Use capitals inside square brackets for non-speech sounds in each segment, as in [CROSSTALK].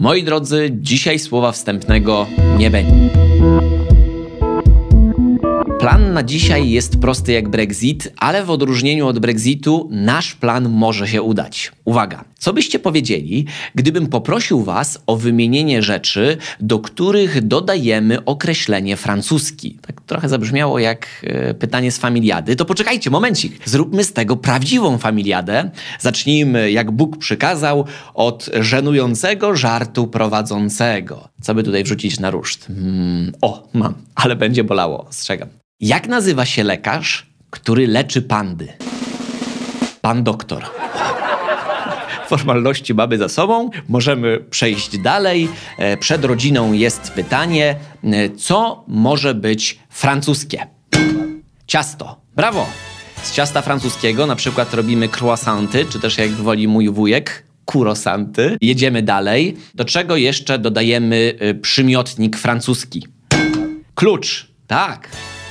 Moi drodzy, dzisiaj słowa wstępnego nie będzie. Plan na dzisiaj jest prosty jak Brexit, ale w odróżnieniu od Brexitu nasz plan może się udać. Uwaga, co byście powiedzieli, gdybym poprosił Was o wymienienie rzeczy, do których dodajemy określenie francuski? Tak trochę zabrzmiało jak e, pytanie z familiady. To poczekajcie, momencik. Zróbmy z tego prawdziwą familiadę. Zacznijmy, jak Bóg przykazał, od żenującego żartu prowadzącego. Co by tutaj wrzucić na ruszt? Hmm, o, mam, ale będzie bolało, ostrzegam. Jak nazywa się lekarz, który leczy pandy? Pan doktor. Formalności mamy za sobą, możemy przejść dalej. E, Przed rodziną jest pytanie, e, co może być francuskie? Ciasto. Brawo! Z ciasta francuskiego na przykład robimy croissanty, czy też jak woli mój wujek, kurosanty. Jedziemy dalej. Do czego jeszcze dodajemy y, przymiotnik francuski? Klucz. Tak,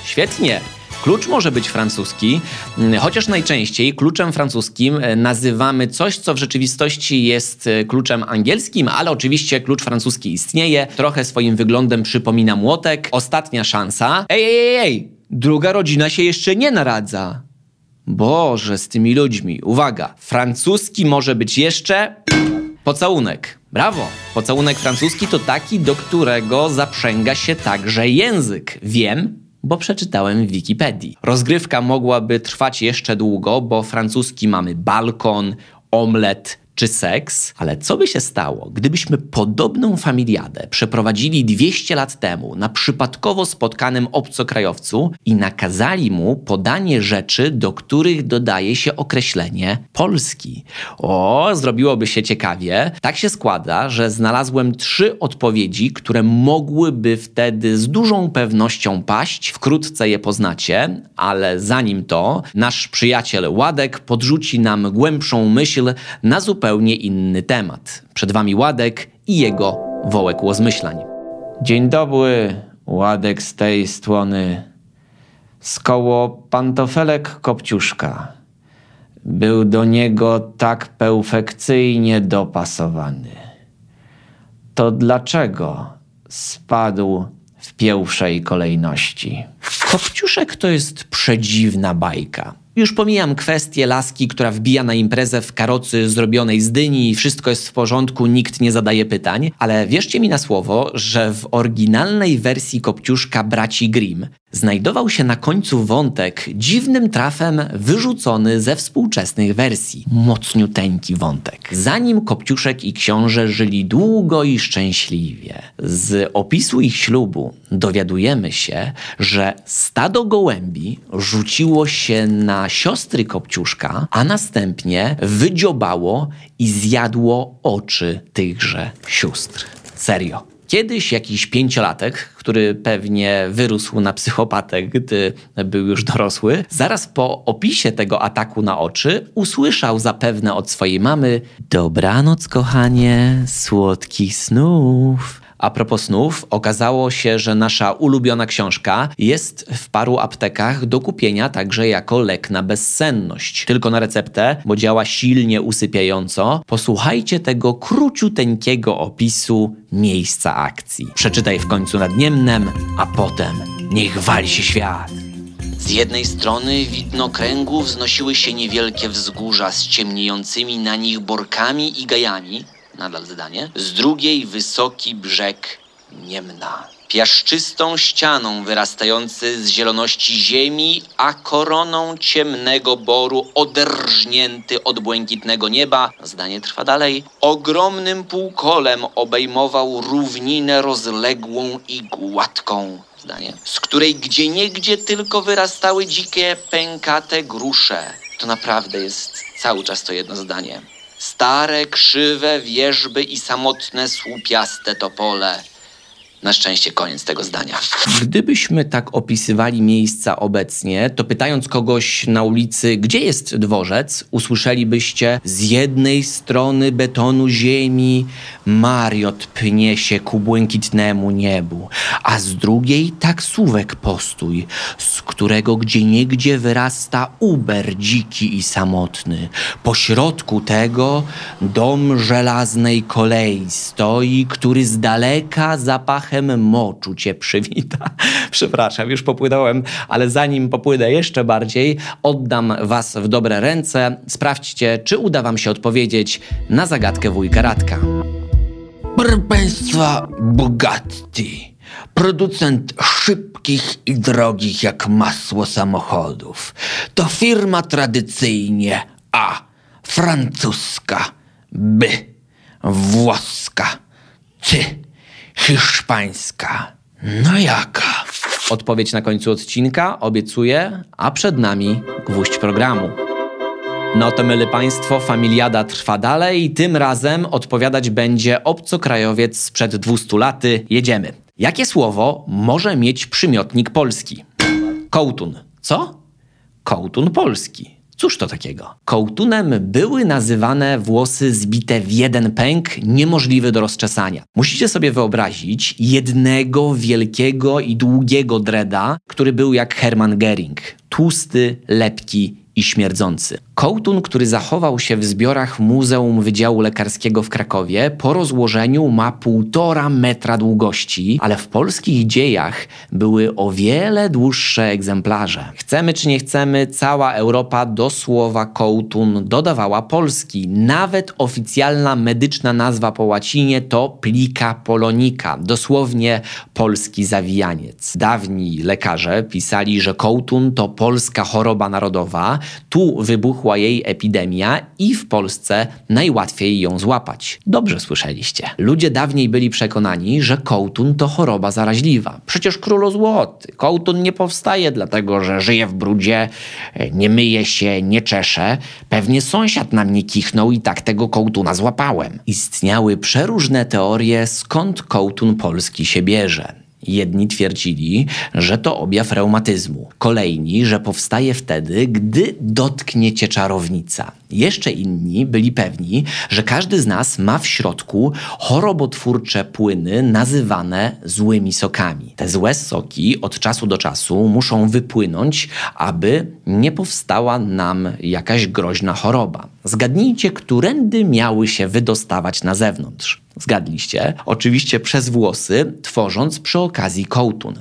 świetnie. Klucz może być francuski, mm, chociaż najczęściej kluczem francuskim e, nazywamy coś, co w rzeczywistości jest e, kluczem angielskim, ale oczywiście klucz francuski istnieje. Trochę swoim wyglądem przypomina młotek. Ostatnia szansa. Ej, ej, ej, ej! Druga rodzina się jeszcze nie naradza. Boże, z tymi ludźmi. Uwaga, francuski może być jeszcze pocałunek. Brawo! Pocałunek francuski to taki, do którego zaprzęga się także język. Wiem, bo przeczytałem w Wikipedii. Rozgrywka mogłaby trwać jeszcze długo, bo francuski mamy balkon, omlet, czy seks, ale co by się stało, gdybyśmy podobną familiadę przeprowadzili 200 lat temu na przypadkowo spotkanym obcokrajowcu i nakazali mu podanie rzeczy, do których dodaje się określenie polski? O, zrobiłoby się ciekawie. Tak się składa, że znalazłem trzy odpowiedzi, które mogłyby wtedy z dużą pewnością paść. Wkrótce je poznacie, ale zanim to, nasz przyjaciel Ładek podrzuci nam głębszą myśl na zupełnie zupełnie inny temat. Przed Wami Ładek i jego wołek łozmyślań. Dzień dobry, Ładek z tej strony. Z koło pantofelek Kopciuszka. Był do niego tak perfekcyjnie dopasowany. To dlaczego spadł w pierwszej kolejności? Kopciuszek to jest przedziwna bajka. Już pomijam kwestię laski, która wbija na imprezę w karocy zrobionej z dyni i wszystko jest w porządku, nikt nie zadaje pytań, ale wierzcie mi na słowo, że w oryginalnej wersji Kopciuszka braci Grimm znajdował się na końcu wątek dziwnym trafem wyrzucony ze współczesnych wersji. Mocniuteńki wątek. Zanim Kopciuszek i książę żyli długo i szczęśliwie. Z opisu ich ślubu dowiadujemy się, że stado gołębi rzuciło się na siostry Kopciuszka, a następnie wydziobało i zjadło oczy tychże sióstr. Serio. Kiedyś jakiś pięciolatek, który pewnie wyrósł na psychopatę, gdy był już dorosły, zaraz po opisie tego ataku na oczy usłyszał zapewne od swojej mamy: Dobranoc, kochanie, słodkich snów. A propos snów, okazało się, że nasza ulubiona książka jest w paru aptekach do kupienia także jako lek na bezsenność. Tylko na receptę, bo działa silnie usypiająco. Posłuchajcie tego króciuteńkiego opisu miejsca akcji. Przeczytaj w końcu nad Niemnem, a potem niech wali się świat. Z jednej strony widnokręgu wznosiły się niewielkie wzgórza z ciemniejącymi na nich borkami i gajami, nadal zdanie, z drugiej wysoki brzeg Niemna. Piaszczystą ścianą wyrastający z zieloności ziemi, a koroną ciemnego boru oderżnięty od błękitnego nieba, zdanie trwa dalej, ogromnym półkolem obejmował równinę rozległą i gładką, zdanie, z której gdzieniegdzie tylko wyrastały dzikie, pękate grusze. To naprawdę jest cały czas to jedno zdanie. Stare, krzywe wierzby i samotne słupiaste topole. Na szczęście koniec tego zdania. Gdybyśmy tak opisywali miejsca obecnie, to pytając kogoś na ulicy, gdzie jest dworzec, usłyszelibyście z jednej strony betonu ziemi Mariot pnie się ku błękitnemu niebu, a z drugiej taksówek postój, z którego gdzieniegdzie wyrasta uber dziki i samotny. Po środku tego dom żelaznej kolei stoi, który z daleka zapach zapachem moczu cię przywita. [LAUGHS] Przepraszam, już popłynąłem, ale zanim popłynę jeszcze bardziej, oddam was w dobre ręce. Sprawdźcie, czy uda wam się odpowiedzieć na zagadkę wujka Radka. Proszę Państwa, Bugatti. Producent szybkich i drogich jak masło samochodów. To firma tradycyjnie A. Francuska. B. Włoska. C hiszpańska. No jaka? Odpowiedź na końcu odcinka, obiecuję, a przed nami gwóźdź programu. No to myli Państwo, familiada trwa dalej i tym razem odpowiadać będzie obcokrajowiec sprzed 200 laty. Jedziemy. Jakie słowo może mieć przymiotnik polski? Kołtun. Co? Kołtun polski. Cóż to takiego? Kołtunem były nazywane włosy zbite w jeden pęk, niemożliwy do rozczesania. Musicie sobie wyobrazić jednego wielkiego i długiego dreda, który był jak Hermann Gering. Tłusty, lepki i śmierdzący. Kołtun, który zachował się w zbiorach Muzeum Wydziału Lekarskiego w Krakowie, po rozłożeniu ma półtora metra długości, ale w polskich dziejach były o wiele dłuższe egzemplarze. Chcemy czy nie chcemy, cała Europa do słowa kołtun dodawała polski. Nawet oficjalna medyczna nazwa po łacinie to plica polonica, dosłownie polski zawijaniec. Dawni lekarze pisali, że kołtun to polska choroba narodowa, tu wybuchła jej epidemia i w Polsce najłatwiej ją złapać. Dobrze słyszeliście. Ludzie dawniej byli przekonani, że kołtun to choroba zaraźliwa. Przecież królu złoty. Kołtun nie powstaje dlatego, że żyje w brudzie, nie myje się, nie czesze. Pewnie sąsiad na mnie kichnął i tak tego kołtuna złapałem. Istniały przeróżne teorie, skąd kołtun polski się bierze. Jedni twierdzili, że to objaw reumatyzmu, kolejni, że powstaje wtedy, gdy dotknie cię czarownica. Jeszcze inni byli pewni, że każdy z nas ma w środku chorobotwórcze płyny nazywane złymi sokami. Te złe soki od czasu do czasu muszą wypłynąć, aby nie powstała nam jakaś groźna choroba. Zgadnijcie, którędy miały się wydostawać na zewnątrz. Zgadliście? Oczywiście przez włosy, tworząc przy okazji kołtun.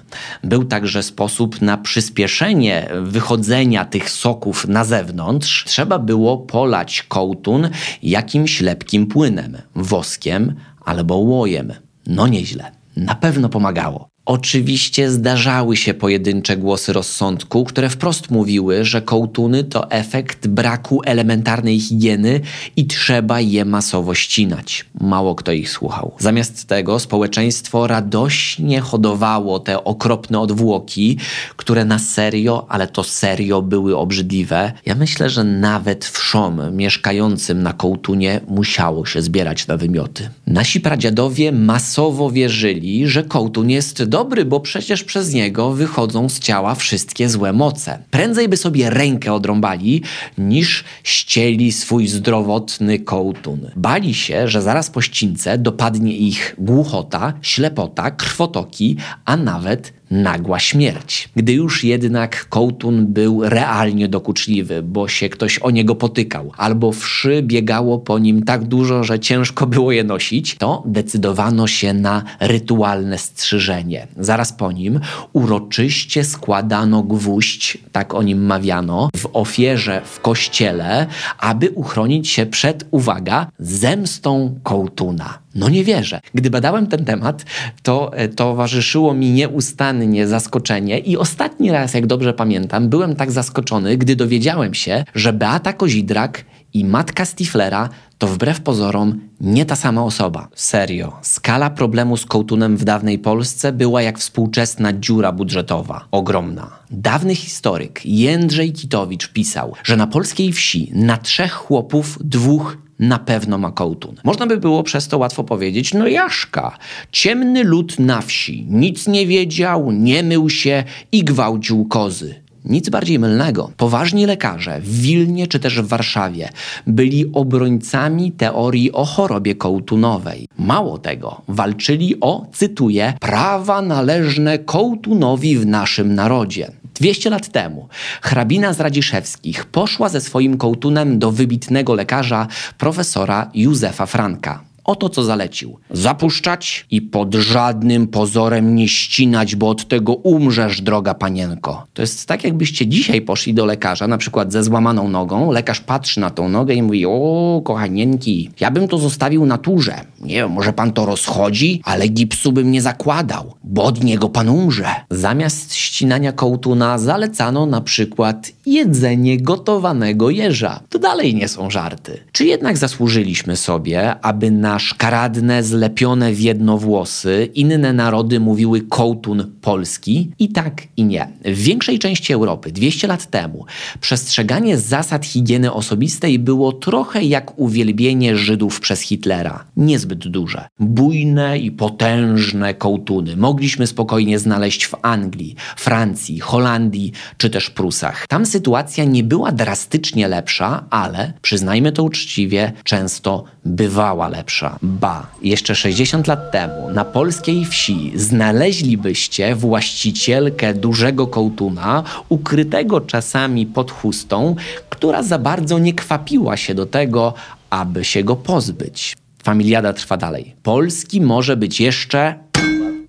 Był także sposób na przyspieszenie wychodzenia tych soków na zewnątrz. Trzeba było polać kołtun jakimś lepkim płynem, woskiem albo łojem. No nieźle. Na pewno pomagało. Oczywiście zdarzały się pojedyncze głosy rozsądku, które wprost mówiły, że kołtuny to efekt braku elementarnej higieny i trzeba je masowo ścinać. Mało kto ich słuchał. Zamiast tego społeczeństwo radośnie hodowało te okropne odwłoki, które na serio, ale to serio były obrzydliwe. Ja myślę, że nawet wszom mieszkającym na kołtunie musiało się zbierać na wymioty. Nasi pradziadowie masowo wierzyli, że kołtun jest dobry, bo przecież przez niego wychodzą z ciała wszystkie złe moce. Prędzej by sobie rękę odrąbali, niż ścieli swój zdrowotny kołtun. Bali się, że zaraz po ścince dopadnie ich głuchota, ślepota, krwotoki, a nawet nagła śmierć. Gdy już jednak kołtun był realnie dokuczliwy, bo się ktoś o niego potykał, albo wszy biegało po nim tak dużo, że ciężko było je nosić, to decydowano się na rytualne strzyżenie. Zaraz po nim uroczyście składano gwóźdź, tak o nim mawiano, w ofierze w kościele, aby uchronić się przed, uwaga, zemstą kołtuna. No nie wierzę. Gdy badałem ten temat, to e, towarzyszyło mi nieustannie zaskoczenie i ostatni raz, jak dobrze pamiętam, byłem tak zaskoczony, gdy dowiedziałem się, że Beata Kozidrak i matka Stiflera to wbrew pozorom nie ta sama osoba. Serio, skala problemu z kołtunem w dawnej Polsce była jak współczesna dziura budżetowa. Ogromna. Dawny historyk Jędrzej Kitowicz pisał, że na polskiej wsi na trzech chłopów dwóch na pewno ma kołtun. Można by było przez to łatwo powiedzieć, no Jaszka, ciemny lud na wsi, nic nie wiedział, nie mył się i gwałcił kozy. Nic bardziej mylnego. Poważni lekarze w Wilnie czy też w Warszawie byli obrońcami teorii o chorobie kołtunowej. Mało tego, walczyli o, cytuję, prawa należne kołtunowi w naszym narodzie. 200 lat temu hrabina z Radziszewskich poszła ze swoim kołtunem do wybitnego lekarza profesora Józefa Franka. Oto co zalecił. Zapuszczać i pod żadnym pozorem nie ścinać, bo od tego umrzesz, droga panienko. To jest tak, jakbyście dzisiaj poszli do lekarza, na przykład ze złamaną nogą. Lekarz patrzy na tą nogę i mówi: O, kochanieńki, ja bym to zostawił naturze. Nie wiem, może pan to rozchodzi, ale gipsu bym nie zakładał, bo od niego pan umrze. Zamiast ścinania kołtuna zalecano na przykład jedzenie gotowanego jeża. To dalej nie są żarty. Czy jednak zasłużyliśmy sobie, aby na szkaradne, zlepione w jedno włosy inne narody mówiły kołtun polski? I tak i nie. W większej części Europy 200 lat temu przestrzeganie zasad higieny osobistej było trochę jak uwielbienie Żydów przez Hitlera. Niezbyt duże. Bujne i potężne kołtuny mogliśmy spokojnie znaleźć w Anglii, Francji, Holandii czy też Prusach. Tam sytuacja nie była drastycznie lepsza, ale przyznajmy to uczciwie, często bywała lepsza. Ba, jeszcze 60 lat temu na polskiej wsi znaleźlibyście właścicielkę dużego kołtuna, ukrytego czasami pod chustą, która za bardzo nie kwapiła się do tego, aby się go pozbyć. Familiada trwa dalej. Polski może być jeszcze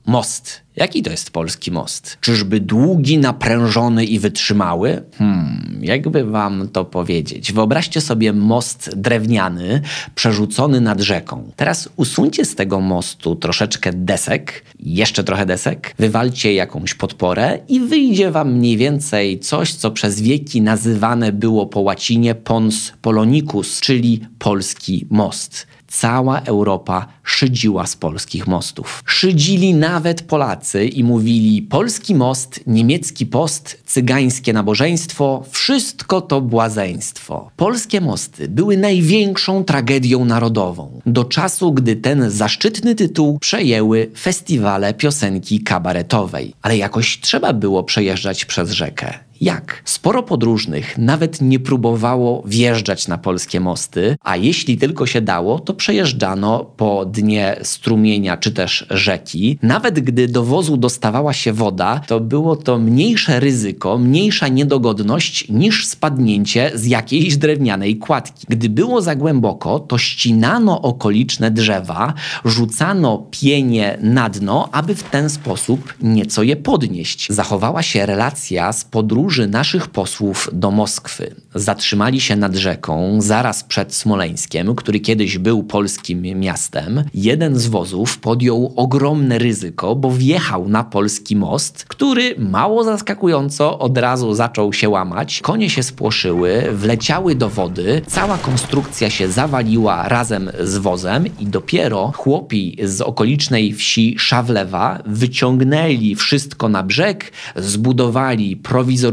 most. Jaki to jest polski most? Czyżby długi, naprężony i wytrzymały? Hmm, jakby wam to powiedzieć. Wyobraźcie sobie most drewniany, przerzucony nad rzeką. Teraz usuńcie z tego mostu troszeczkę desek, jeszcze trochę desek, wywalcie jakąś podporę i wyjdzie wam mniej więcej coś, co przez wieki nazywane było po łacinie pons polonicus, czyli polski most cała Europa szydziła z polskich mostów. Szydzili nawet Polacy i mówili: Polski most, niemiecki post, cygańskie nabożeństwo wszystko to błazeństwo. Polskie mosty były największą tragedią narodową. Do czasu, gdy ten zaszczytny tytuł przejęły festiwale piosenki kabaretowej. Ale jakoś trzeba było przejeżdżać przez rzekę. Jak? Sporo podróżnych nawet nie próbowało wjeżdżać na polskie mosty, a jeśli tylko się dało, to przejeżdżano po dnie strumienia czy też rzeki. Nawet gdy do wozu dostawała się woda, to było to mniejsze ryzyko, mniejsza niedogodność niż spadnięcie z jakiejś drewnianej kładki. Gdy było za głęboko, to ścinano okoliczne drzewa, rzucano pienie na dno, aby w ten sposób nieco je podnieść. Zachowała się relacja z podróżą podróży naszych posłów do Moskwy zatrzymali się nad rzeką zaraz przed Smoleńskiem, który kiedyś był polskim miastem, jeden z wozów podjął ogromne ryzyko, bo wjechał na polski most, który mało zaskakująco od razu zaczął się łamać. Konie się spłoszyły, wleciały do wody, cała konstrukcja się zawaliła razem z wozem i dopiero chłopi z okolicznej wsi Szawlewa wyciągnęli wszystko na brzeg, zbudowali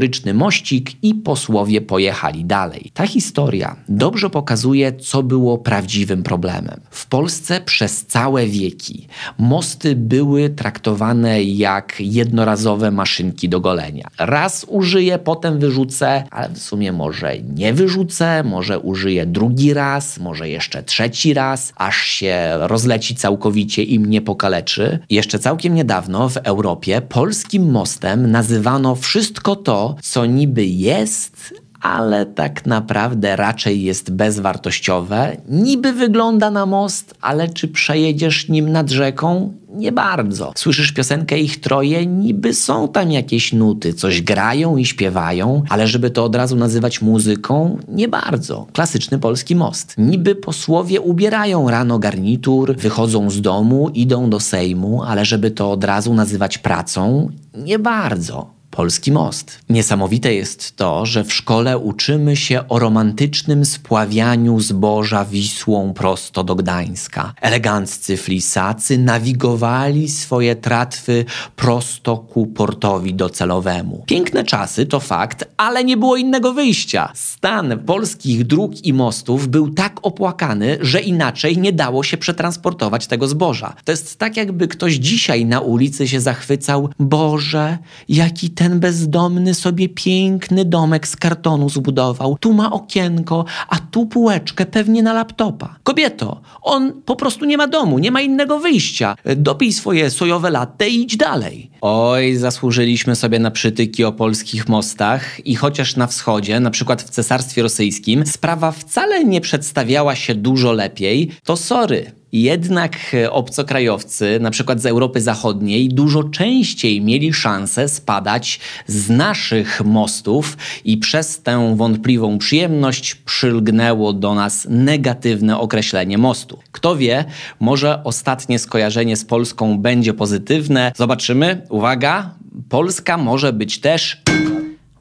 prowizoryczny mościk i posłowie pojechali dalej. Ta historia dobrze pokazuje, co było prawdziwym problemem. W Polsce przez całe wieki mosty były traktowane jak jednorazowe maszynki do golenia. Raz użyję, potem wyrzucę, ale w sumie może nie wyrzucę, może użyję drugi raz, może jeszcze trzeci raz, aż się rozleci całkowicie i mnie pokaleczy. Jeszcze całkiem niedawno w Europie polskim mostem nazywano wszystko to, co niby jest, ale tak naprawdę raczej jest bezwartościowe. Niby wygląda na most, ale czy przejedziesz nim nad rzeką? Nie bardzo. Słyszysz piosenkę ich troje, niby są tam jakieś nuty, coś grają i śpiewają, ale żeby to od razu nazywać muzyką, nie bardzo. Klasyczny polski most. Niby posłowie ubierają rano garnitur, wychodzą z domu, idą do Sejmu, ale żeby to od razu nazywać pracą, nie bardzo. Polski most. Niesamowite jest to, że w szkole uczymy się o romantycznym spławianiu zboża Wisłą prosto do Gdańska. Eleganccy flisacy nawigowali swoje tratwy prosto ku portowi docelowemu. Piękne czasy to fakt, ale nie było innego wyjścia. Stan polskich dróg i mostów był tak opłakany, że inaczej nie dało się przetransportować tego zboża. To jest tak, jakby ktoś dzisiaj na ulicy się zachwycał: Boże, jaki ten bezdomny sobie piękny domek z kartonu zbudował. Tu ma okienko, a tu półeczkę pewnie na laptopa. Kobieto, on po prostu nie ma domu, nie ma innego wyjścia. Dopij swoje sojowe latte i idź dalej. Oj, zasłużyliśmy sobie na przytyki o polskich mostach i chociaż na wschodzie, na przykład w Cesarstwie Rosyjskim, sprawa wcale nie przedstawiała się dużo lepiej, to sorry. Jednak e, obcokrajowcy, na przykład z Europy Zachodniej, dużo częściej mieli szansę spadać z naszych mostów i przez tę wątpliwą przyjemność przylgnęło do nas negatywne określenie mostu. Kto wie, może ostatnie skojarzenie z Polską będzie pozytywne. Zobaczymy. Uwaga, Polska może być też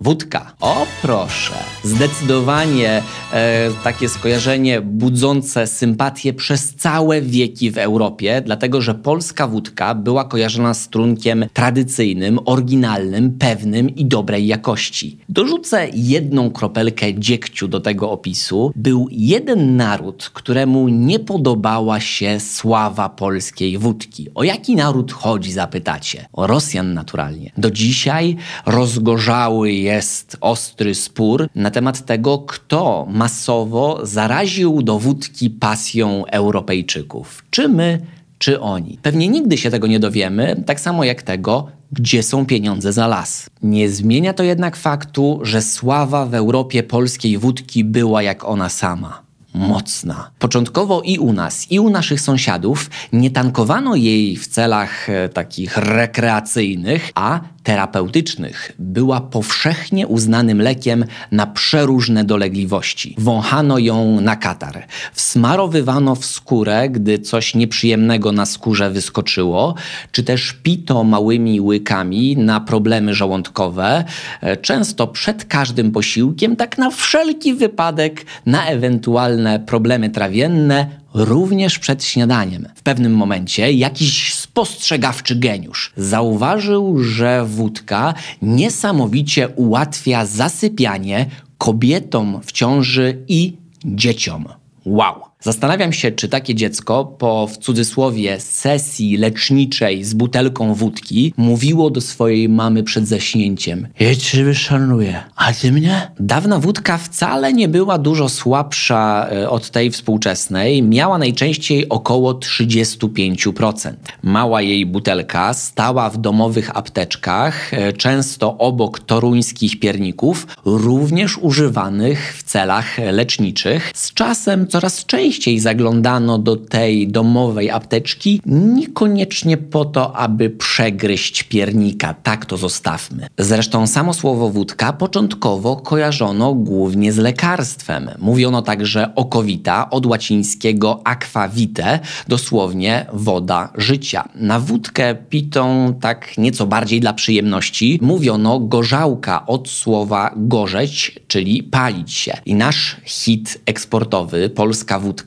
Wódka. O proszę. Zdecydowanie e, takie skojarzenie budzące sympatię przez całe wieki w Europie, dlatego że polska wódka była kojarzona z trunkiem tradycyjnym, oryginalnym, pewnym i dobrej jakości. Dorzucę jedną kropelkę dziegciu do tego opisu. Był jeden naród, któremu nie podobała się sława polskiej wódki. O jaki naród chodzi, zapytacie? O Rosjan naturalnie. Do dzisiaj rozgorzały jest ostry spór na temat tego, kto masowo zaraził do wódki pasją Europejczyków. Czy my, czy oni. Pewnie nigdy się tego nie dowiemy, tak samo jak tego, gdzie są pieniądze za las. Nie zmienia to jednak faktu, że sława w Europie polskiej wódki była jak ona sama mocna. Początkowo i u nas, i u naszych sąsiadów nie tankowano jej w celach e, takich rekreacyjnych, a terapeutycznych. Była powszechnie uznanym lekiem na przeróżne dolegliwości. Wąchano ją na katar. Wsmarowywano w skórę, gdy coś nieprzyjemnego na skórze wyskoczyło, czy też pito małymi łykami na problemy żołądkowe, e, często przed każdym posiłkiem, tak na wszelki wypadek na ewentualne problemy trawienne również przed śniadaniem. W pewnym momencie jakiś spostrzegawczy geniusz zauważył, że wódka niesamowicie ułatwia zasypianie kobietom w ciąży i dzieciom. Wow! Zastanawiam się, czy takie dziecko po w cudzysłowie sesji leczniczej z butelką wódki mówiło do swojej mamy przed zaśnięciem: Ja ciebie szanuję, a ty mnie? Dawna wódka wcale nie była dużo słabsza e, od tej współczesnej. Miała najczęściej około 35%. Mała jej butelka stała w domowych apteczkach, e, często obok toruńskich pierników, również używanych w celach leczniczych. Z czasem coraz częściej częściej zaglądano do tej domowej apteczki, niekoniecznie po to, aby przegryźć piernika. Tak to zostawmy. Zresztą samo słowo wódka początkowo kojarzono głównie z lekarstwem. Mówiono także okowita, od łacińskiego aqua vitae, dosłownie woda życia. Na wódkę pitą tak nieco bardziej dla przyjemności mówiono gorzałka od słowa gorzeć, czyli palić się. I nasz hit eksportowy, polska wódka,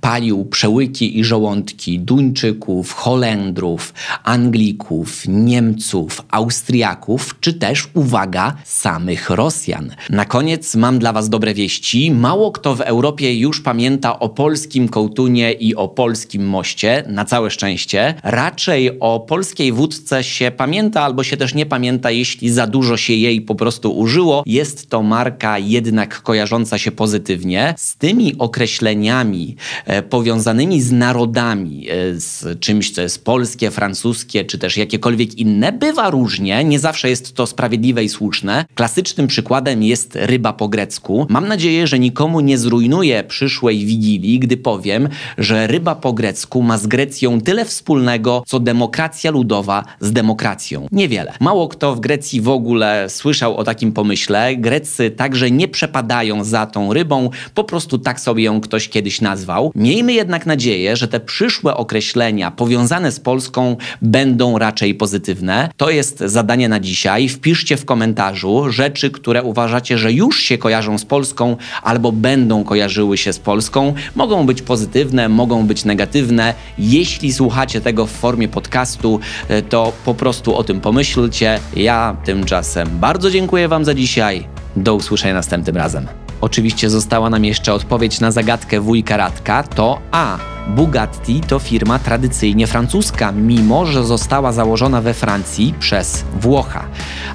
palił przełyki i żołądki Duńczyków, Holendrów, Anglików, Niemców, Austriaków, czy też, uwaga, samych Rosjan. Na koniec mam dla Was dobre wieści. Mało kto w Europie już pamięta o polskim kołtunie i o polskim moście, na całe szczęście. Raczej o polskiej wódce się pamięta albo się też nie pamięta, jeśli za dużo się jej po prostu użyło. Jest to marka jednak kojarząca się pozytywnie. Z tymi określeniami E, powiązanymi z narodami, e, z czymś, co jest polskie, francuskie, czy też jakiekolwiek inne, bywa różnie. Nie zawsze jest to sprawiedliwe i słuszne. Klasycznym przykładem jest ryba po grecku. Mam nadzieję, że nikomu nie zrujnuję przyszłej wigilii, gdy powiem, że ryba po grecku ma z Grecją tyle wspólnego, co demokracja ludowa z demokracją. Niewiele. Mało kto w Grecji w ogóle słyszał o takim pomyśle. Grecy także nie przepadają za tą rybą, po prostu tak sobie ją ktoś kiedyś kiedyś nazwał. Miejmy jednak nadzieję, że te przyszłe określenia powiązane z Polską będą raczej pozytywne. To jest zadanie na dzisiaj. Wpiszcie w komentarzu rzeczy, które uważacie, że już się kojarzą z Polską albo będą kojarzyły się z Polską. Mogą być pozytywne, mogą być negatywne. Jeśli słuchacie tego w formie podcastu, e, to po prostu o tym pomyślcie. Ja tymczasem bardzo dziękuję Wam za dzisiaj. Do usłyszenia następnym razem. Oczywiście została nam jeszcze odpowiedź na zagadkę wujka Radka. To A. Bugatti to firma tradycyjnie francuska, mimo że została założona we Francji przez Włocha.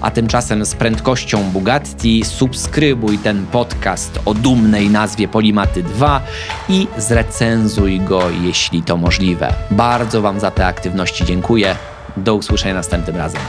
A tymczasem z prędkością Bugatti subskrybuj ten podcast o dumnej nazwie Polimaty 2 i zrecenzuj go, jeśli to możliwe. Bardzo Wam za te aktywności dziękuję. Do usłyszenia następnym razem.